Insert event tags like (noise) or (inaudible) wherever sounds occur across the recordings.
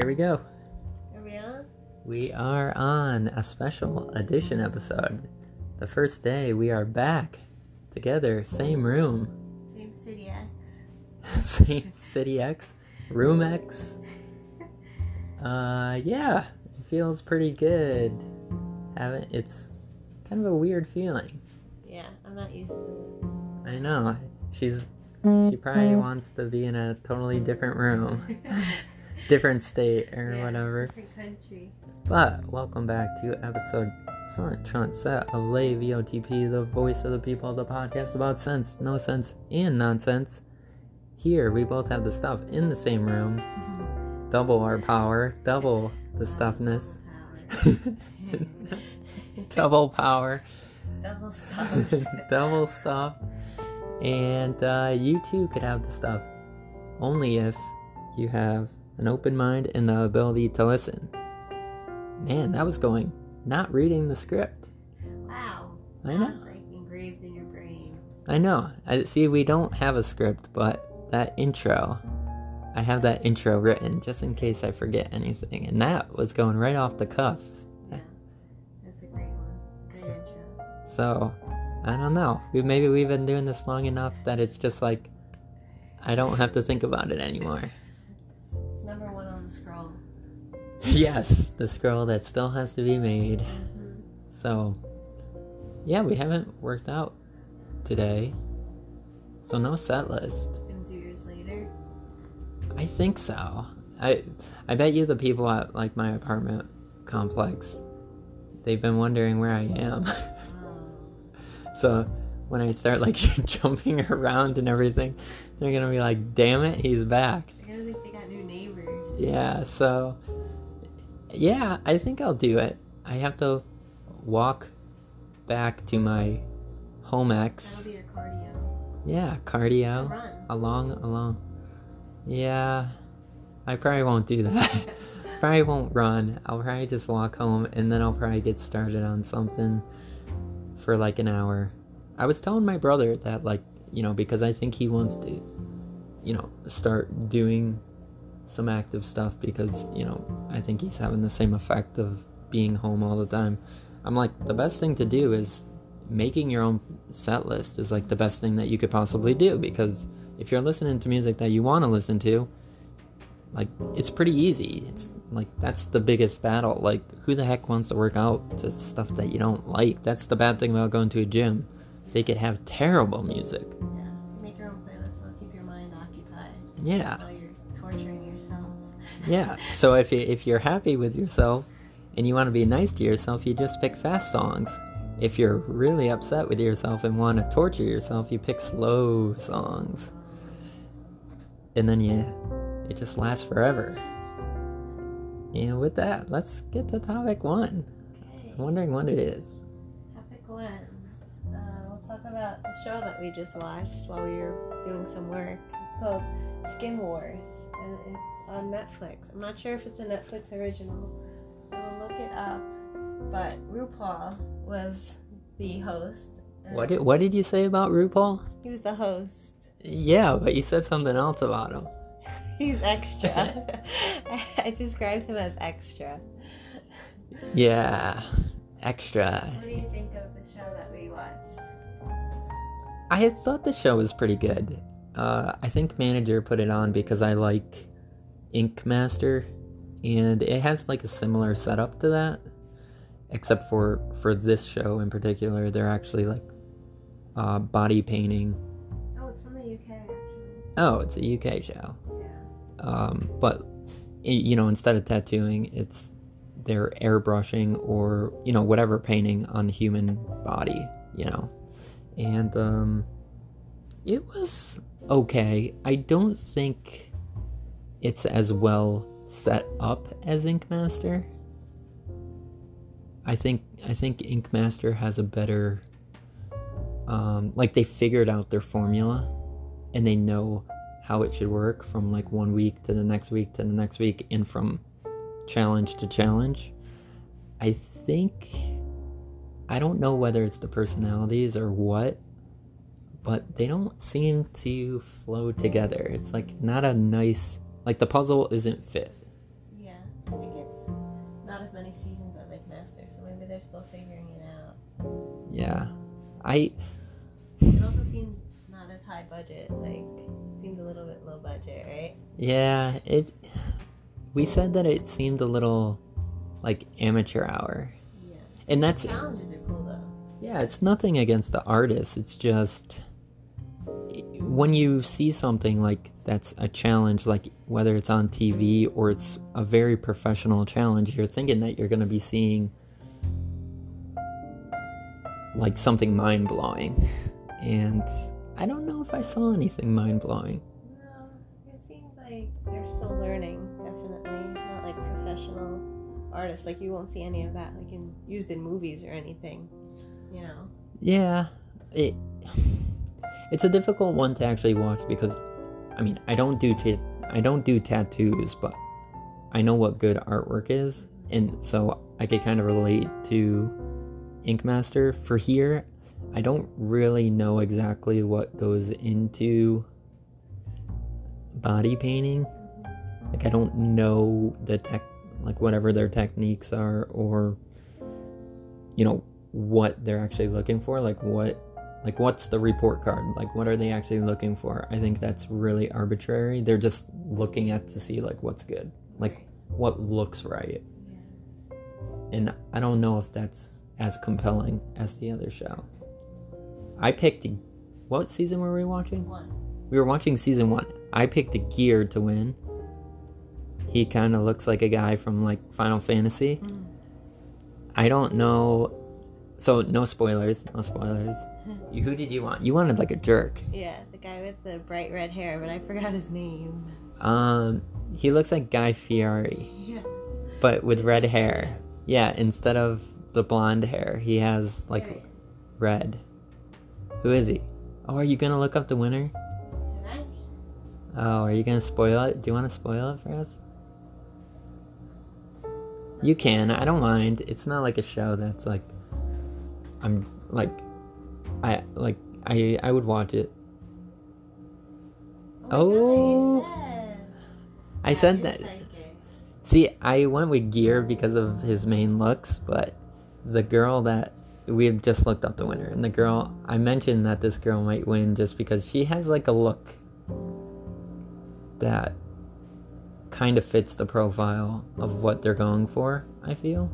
Here we go. Are we on? We are on a special edition episode. The first day we are back together, same room, Same City X. (laughs) same City X, Room X. (laughs) Uh, yeah, it feels pretty good. Haven't it's kind of a weird feeling. Yeah, I'm not used to it. I know. She's she probably wants to be in a totally different room. (laughs) different state or Yeah, whatever. Different country. But welcome back to episode Son Trunt Set of Lay VOTP, the voice of the people, the podcast about sense, no sense, and nonsense. Here we both have the stuff in the same room. (laughs) Double our power, double the stuffness, (laughs) (laughs) double power, Double stuffed. double stuff. And uh, you too could have the stuff. Only if you have an open mind and the ability to listen. Man, that was going not reading the script. wow. I Now know. It's like engraved in your brain. I know. I see we don't have a script, but that intro I have that intro written just in case I forget anything. And that was going right off the cuff. Yeah. That's a great one. Great So- intro. So I don't know. We maybe we've been doing this long enough that it's just like I don't have to think about it anymore. (laughs) yes, the scroll that still has to be made. So yeah, we haven't worked out today. So no set list. Gonna do yours later. I think so. I I bet you the people at like my apartment complex they've been wondering where I am. (laughs) So when I start like (laughs) jumping around and everything, they're gonna be like, "Damn it, he's back." They're gonna think they got new neighbors. Yeah. So yeah, I think I'll do it. I have to walk back to my home That'll be your cardio. Yeah, cardio. Run. Along, along. Yeah, I probably won't do that. (laughs) probably won't run. I'll probably just walk home and then I'll probably get started on something for like an hour. I was telling my brother that, like, you know, because I think he wants to, you know, start doing some active stuff because, you know, I think he's having the same effect of being home all the time. I'm like, the best thing to do is making your own set list is like the best thing that you could possibly do because if you're listening to music that you want to listen to, like it's pretty easy. It's like that's the biggest battle. Like who the heck wants to work out to stuff that you don't like? That's the bad thing about going to a gym. They could have terrible music. Yeah. Make your own playlist. It'll keep your mind occupied Yeah. Yeah. So if you if you're happy with yourself and you want to be nice to yourself, you just pick fast songs. If you're really upset with yourself and want to torture yourself, you pick slow songs. And then you it just lasts forever. And with that, let's get to topic one. Okay. I'm wondering what it is. Topic one. Uh, we'll talk about the show that we just watched while we were doing some work. It's called Skin Wars, and it's on Netflix. I'm not sure if it's a Netflix original. I will look it up. But RuPaul was the host. What did, what did you say about RuPaul? He was the host. Yeah, but you said something else about him. (laughs) He's extra. (laughs) I described him as extra. Yeah, extra. What do you think of the show that we watched? I had thought the show was pretty good. Uh, I think manager put it on because I like Ink Master, and it has like a similar setup to that, except for for this show in particular, they're actually like uh, body painting. Oh, it's from the UK actually. Oh, it's a UK show, Yeah. um, but you know instead of tattooing, it's they're airbrushing or you know whatever painting on human body, you know, and um, it was okay. I don't think it's as well set up as Ink Master. I think I think Ink Master has a better um, like they figured out their formula and they know how it should work from like one week to the next week to the next week and from challenge to challenge. I think I don't know whether it's the personalities or what, but they don't seem to flow together. It's like not a nice like the puzzle isn't fit. Yeah, I think it's not as many seasons as Ink Master, so maybe they're still figuring it out. Yeah, I. It also seemed not as high budget. Like seems a little bit low budget, right? Yeah, it. We said that it seemed a little like amateur hour. Yeah. And that's the challenges are cool though. Yeah, it's nothing against the artists. It's just when you see something like that's a challenge, like whether it's on TV or it's a very professional challenge, you're thinking that you're going to be seeing like something mind blowing. And I don't know if I saw anything mind blowing. No, it seems like they're still learning. Definitely not like professional artists. Like you won't see any of that like in used in movies or anything. You know. Yeah, it it's a difficult one to actually watch because I mean, I don't do ta- I don't do tattoos, but I know what good artwork is, and so I could kind of relate to Ink Master. For here, I don't really know exactly what goes into body painting. Like I don't know the tech like whatever their techniques are or you know what they're actually looking for like what like what's the report card like what are they actually looking for i think that's really arbitrary they're just looking at to see like what's good like what looks right Yeah. and i don't know if that's as compelling as the other show i picked what season were we watching One. we were watching season one i picked a gear to win he kind of looks like a guy from like final fantasy Mm. I don't know. So no spoilers, no spoilers. (laughs) You, who did you want? You wanted like a jerk. Yeah, the guy with the bright red hair, but I forgot his name. Um, he looks like Guy Fieri, Yeah. but with red hair. Yeah, instead of the blonde hair, he has like Right. red. Who is he? Oh, are you gonna look up the winner? Should I? Oh, are you gonna spoil it? Do you want to spoil it for us? You can. I don't mind. It's not like a show that's like I'm like I like I I would watch it. Oh. God. Oh. I said that. psychic. See, I went with Gear because of his main looks, but the girl that we had just looked up the winner, and the girl I mentioned that this girl might win just because she has like a look that kind of fits the profile of what they're going for. I feel,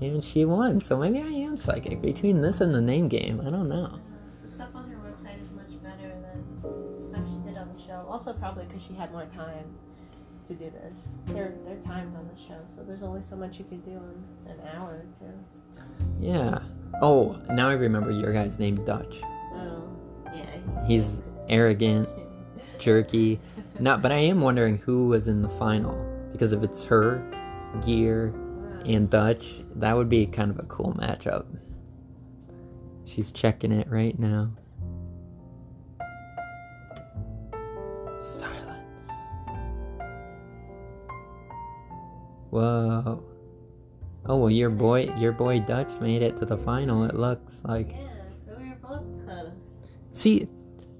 and she won. So maybe I am psychic between this and the name game. I don't know. The stuff on her website is much better than the stuff she did on the show. Also, probably because she had more time to do this. They're they're timed on the show, so there's only so much you can do in an hour or two. Yeah. Oh, now I remember your guy's name, Dutch. Oh, yeah. He's arrogant. (laughs) jerky. Not, but I am wondering who was in the final because if it's her, Gear, and Dutch, that would be kind of a cool matchup. She's checking it right now. Silence. Whoa. Oh well, your boy, your boy Dutch made it to the final. It looks like. Yeah, so we were both close. See,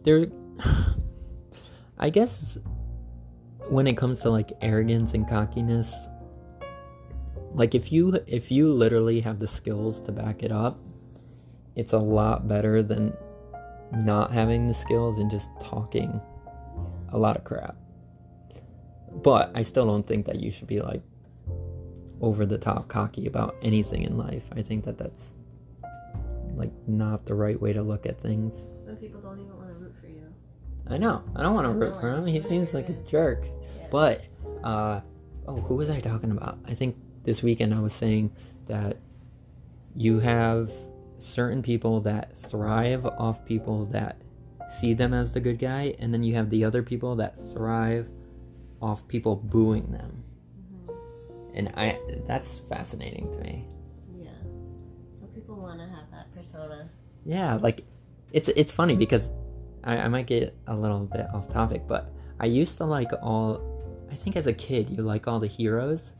there. (sighs) I guess when it comes to like arrogance and cockiness, like if you if you literally have the skills to back it up, it's a lot better than not having the skills and just talking a lot of crap. But I still don't think that you should be like over the top cocky about anything in life. I think that that's like not the right way to look at things. Some people don't even want to root for you. I know. I don't want to root for him. He seems like a jerk. Yeah. But, uh, oh, who was I talking about? I think this weekend I was saying that you have certain people that thrive off people that see them as the good guy, and then you have the other people that thrive off people booing them. Mhm. And I, that's fascinating to me. Yeah. Some people want to have that persona. Yeah, like it's it's funny because I, I might get a little bit off topic, but I used to like all. I think as a kid you like all the heroes.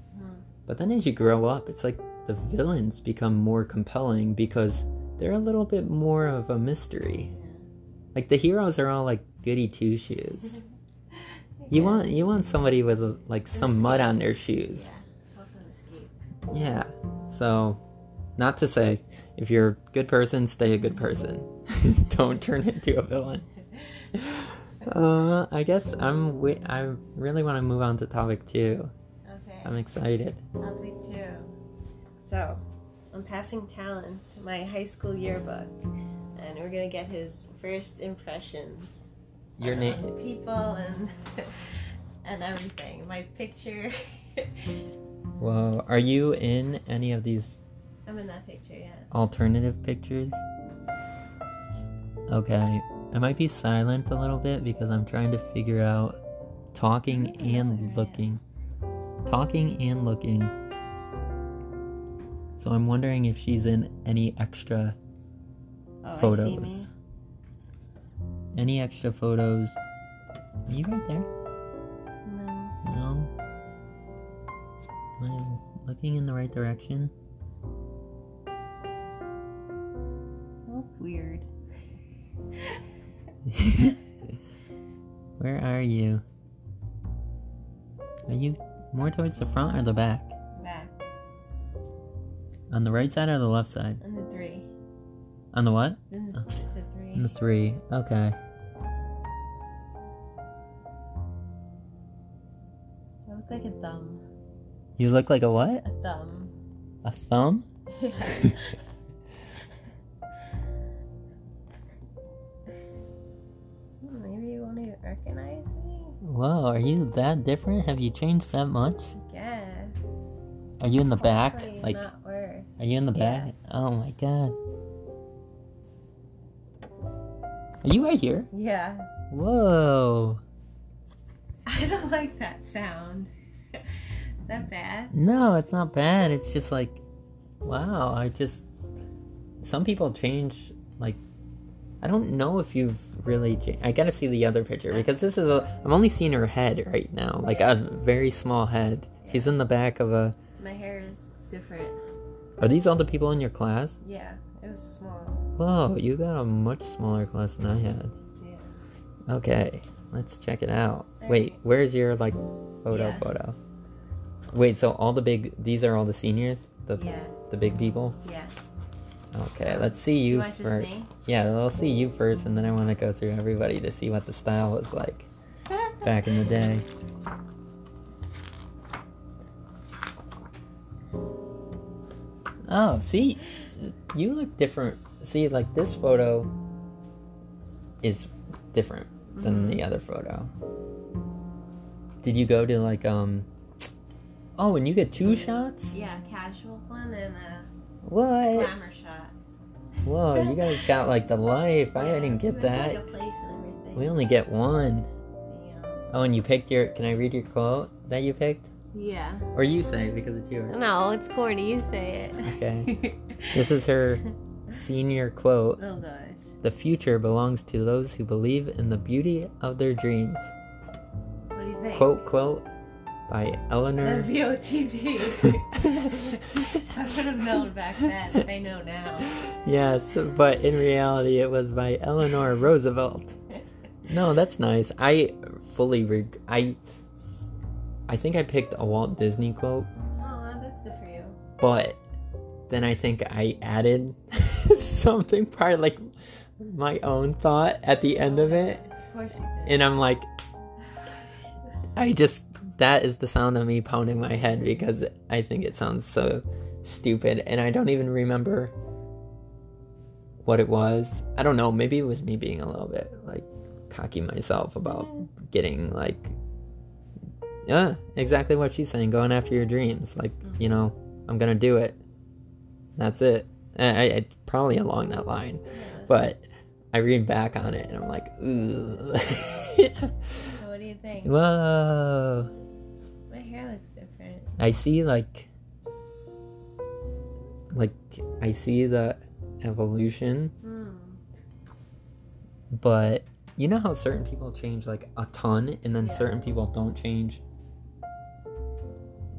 But then as you grow up, it's like the villains become more compelling because they're a little bit more of a mystery. Like the heroes are all like goody two shoes. (laughs) You Yeah. want you want somebody with like some mud on their shoes. Yeah. Also an escape. Yeah. So Not to say if you're a good person, stay a good person. (laughs) Don't turn into a villain. (laughs) Uh, I guess I'm. Wi- I really want to move on to topic two. I'm excited. Topic too. So, I'm passing talent, my high school yearbook, and we're gonna get his first impressions. Your on name. people and (laughs) and everything. My picture. (laughs) Whoa. Are you in any of these I'm in that picture, yeah. alternative pictures? Okay. I might be silent a little bit because I'm trying to figure out talking and looking. Talking and looking. So I'm wondering if she's in any extra Oh, photos. Any extra photos? Are you right there? No. No. Am I looking in the right direction? Weird. (laughs) Where are you? Are you more towards the front or the back? Back. On the right side or the left side? And the three. On the what? The three. On the three. Okay. I look like a thumb. You look like a what? A thumb. A thumb? Yeah. (laughs) (laughs) Whoa, are you that different? Have you changed that much? Guess. Are you in the back? Hopefully Like, not worse. are you in the Yeah. back? Oh my god. Are you right here? Yeah. Whoa. (laughs) I don't like that sound. (laughs) Is that bad? No, it's not bad. It's just like, wow, I just. Some people change. I don't know if you've really changed. I gotta see the other picture because this is a. I'm only seeing her head right now, like a very small head. She's in the back of a. My hair is different. Are these all the people in your class? Yeah, it was small. Whoa, you got a much smaller class than I had. Yeah. Okay, let's check it out. Wait, where's your like photo Yeah. photo? Wait, so all the big these are all the seniors? The Yeah. the big people? Yeah. Okay, let's see you you first. Yeah, I'll see you first and then I want to go through everybody to see what the style was like (laughs) back in the day. Oh, see, you look different. See, like this photo is different than Mm-hmm. the other photo. Did you go to like um? Oh, and you get two shots. Yeah, casual one and a What? glamour shot. Whoa, you guys got like the life. I Yeah, didn't get that. Like a place and everything. We only get one. Damn. Oh, and you picked your. Can I read your quote that you picked, Yeah. or you say because it's yours? No, it's corny. You say it. Okay. (laughs) This is her senior quote. oh gosh. The future belongs to those who believe in the beauty of their dreams. What do you think? Quote quote by The Eleanor. VOTV. (laughs) I would have known back then. I know now. yes, but in reality, it was by Eleanor Roosevelt. No, that's nice. I fully reg- I I think I picked a Walt Disney quote, Aw, that's good for you. but then I think I added (laughs) something probably like my own thought at the end of oh, it, Of course you did. and I'm like, I just that is the sound of me pounding my head because I think it sounds so stupid, and I don't even remember what it was. I don't know. Maybe it was me being a little bit like cocky myself about getting like, yeah, exactly what she's saying. Going after your dreams, like you mm-hmm. know, I'm gonna do it. That's it. I, I I- probably along that line, but I read back on it and I'm like, ooh. So what do you think? (laughs) Whoa. I see like like I see the evolution, Hmm. but you know how certain people change like a ton and then Yeah. certain people don't change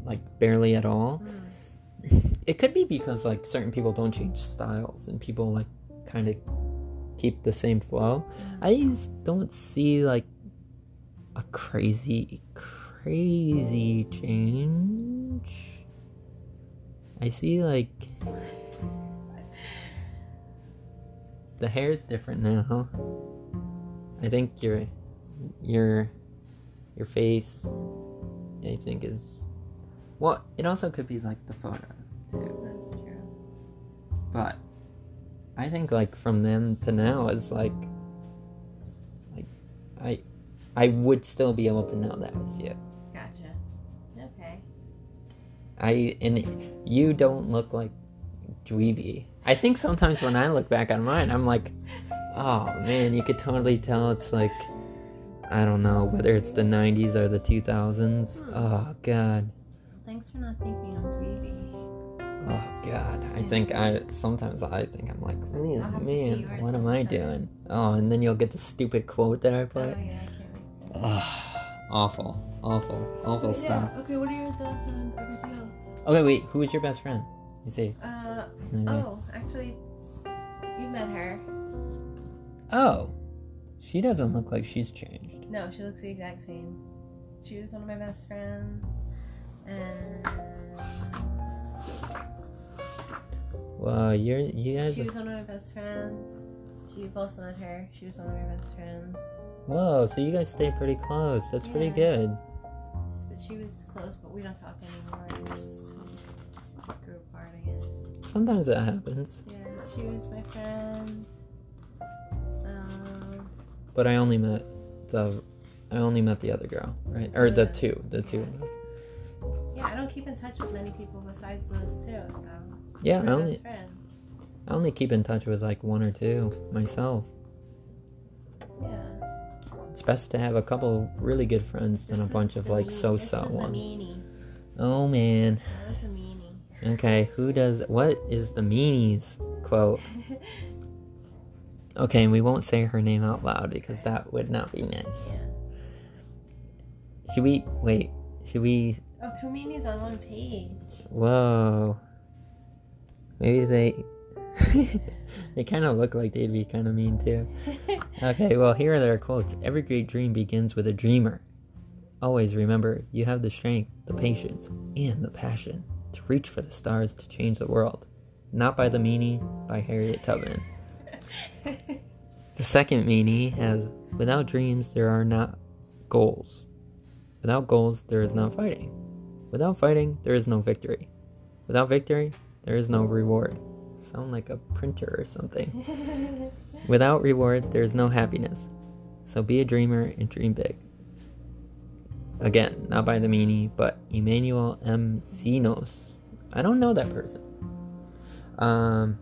like barely at all. Hmm. It could be because like certain people don't change styles and people like kind of keep the same flow. I just don't see like a crazy, crazy change. I see like the hair's different now. I think your your your face I think is well, it also could be like the photos too. That's true. But I think like from then to now it's like like I I would still be able to know that was you. I and you don't look like dweeby. I think sometimes when I look back on mine, I'm like, oh man, you could totally tell it's like I don't know whether it's the '90s or the 2000s. Oh god, Thanks for not thinking I'm dweeby. oh god. I think I sometimes I think I'm like, to man, what am I doing? Oh, and then you'll get the stupid quote that I Oh put. yeah, I can't wait. for that. Ugh, awful, awful, awful Yeah, stuff. Okay, what are your thoughts on everything else? Okay, wait, who's your best friend? You see? Uh, Mhm. oh, actually, you met her. Oh, she doesn't look like she's changed. No, she looks the exact same. She was one of my best friends, and Wow, you're you guys. she was one of my best friends. You've also met her. She was one of my best friends, Whoa, so you guys stay pretty close. That's pretty good. She was close. But we don't talk anymore. We just, we just grew apart, I guess. Sometimes that happens, Yeah, she was my friend. Um, but I only met the I only met the other girl, right? Or the two, the two. yeah, I don't keep in touch with many people besides those two. So Yeah, I only. I only keep in touch with like one or two myself. Yeah. It's best to have a couple really good friends than a bunch of like oh, was the ones. Oh man. Okay, who does what is the meanies quote? Okay, and we won't say her name out loud because that would not be nice. yeah. Should we wait? Should we Oh, two meanies on one page. Whoa. Maybe they (laughs) they kind of look like they'd be kind of mean too. (laughs) Okay, well, here are their quotes. Every great dream begins with a dreamer. Always remember, you have the strength, the patience, and the passion to reach for the stars to change the world. Not by the meanie, by Harriet Tubman. The second meanie has without dreams there are not goals. Without goals there is not fighting. Without fighting there is no victory. Without victory there is no reward. Sound like a printer or something. Without reward there is no happiness. So be a dreamer and dream big. Again, not by the meanie, but Emmanuel M. Zinos. I don't know that person. Um,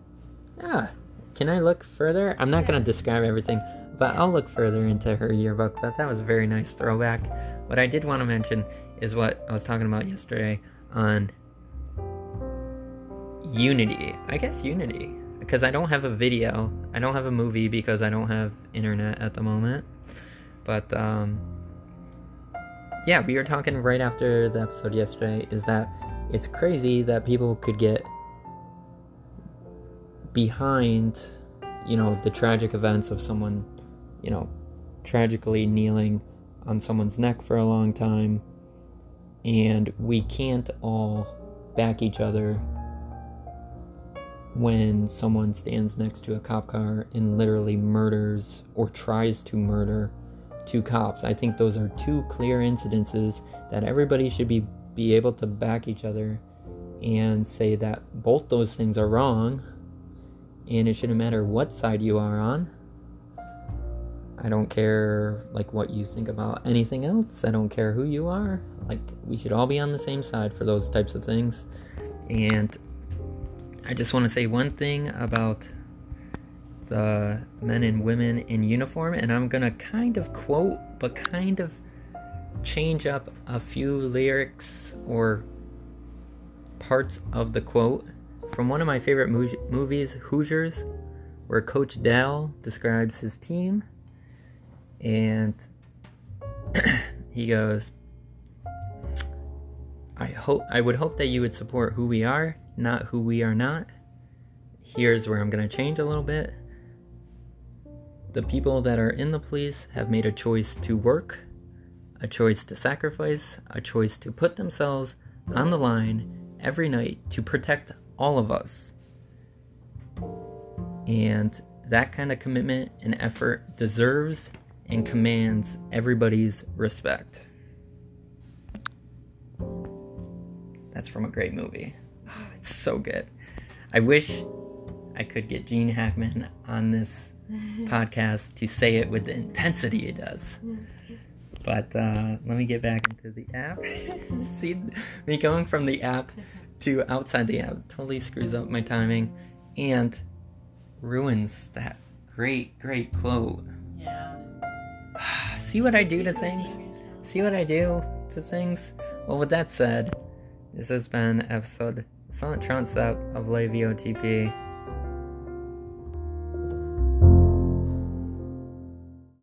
ah, can I look further? I'm not gonna describe everything, but I'll look further into her yearbook. But that was a very nice throwback. What I did want to mention is what I was talking about yesterday on Unity. I guess Unity. Because I don't have a video. I don't have a movie because I don't have internet at the moment. But, um, yeah, we were talking right after the episode yesterday is that it's crazy that people could get behind, you know, the tragic events of someone, you know, tragically kneeling on someone's neck for a long time. And we can't all back each other when someone stands next to a cop car and literally murders or tries to murder two cops. I think those are two clear incidences that everybody should be be able to back each other and say that both those things are wrong and it shouldn't matter what side you are on. I don't care like what you think about anything else. I don't care who you are. Like we should all be on the same side for those types of things. And I just want to say one thing about the men and women in uniform, and I'm gonna kind of quote, but kind of change up a few lyrics or parts of the quote. From one of my favorite mo- movies, Hoosiers, where Coach Dale describes his team, and (clears throat) he goes, I hope I would hope that you would support who we are, not who we are not. Here's where I'm going to change a little bit. The people that are in the police have made a choice to work, a choice to sacrifice, a choice to put themselves on the line every night to protect all of us. And that kind of commitment and effort deserves and commands everybody's respect. That's from a great movie. (sighs) It's so good. I wish I could get Gene Hackman on this (laughs) podcast to say it with the intensity he does. But uh, let me get back into the app. (laughs) See, me going from the app to outside the app totally screws up my timing and ruins that great, great quote. Yeah. (sighs) See what I do to things? See what I do to things? Well, with that said, this has been episode Silent Concept of Lay VOTP.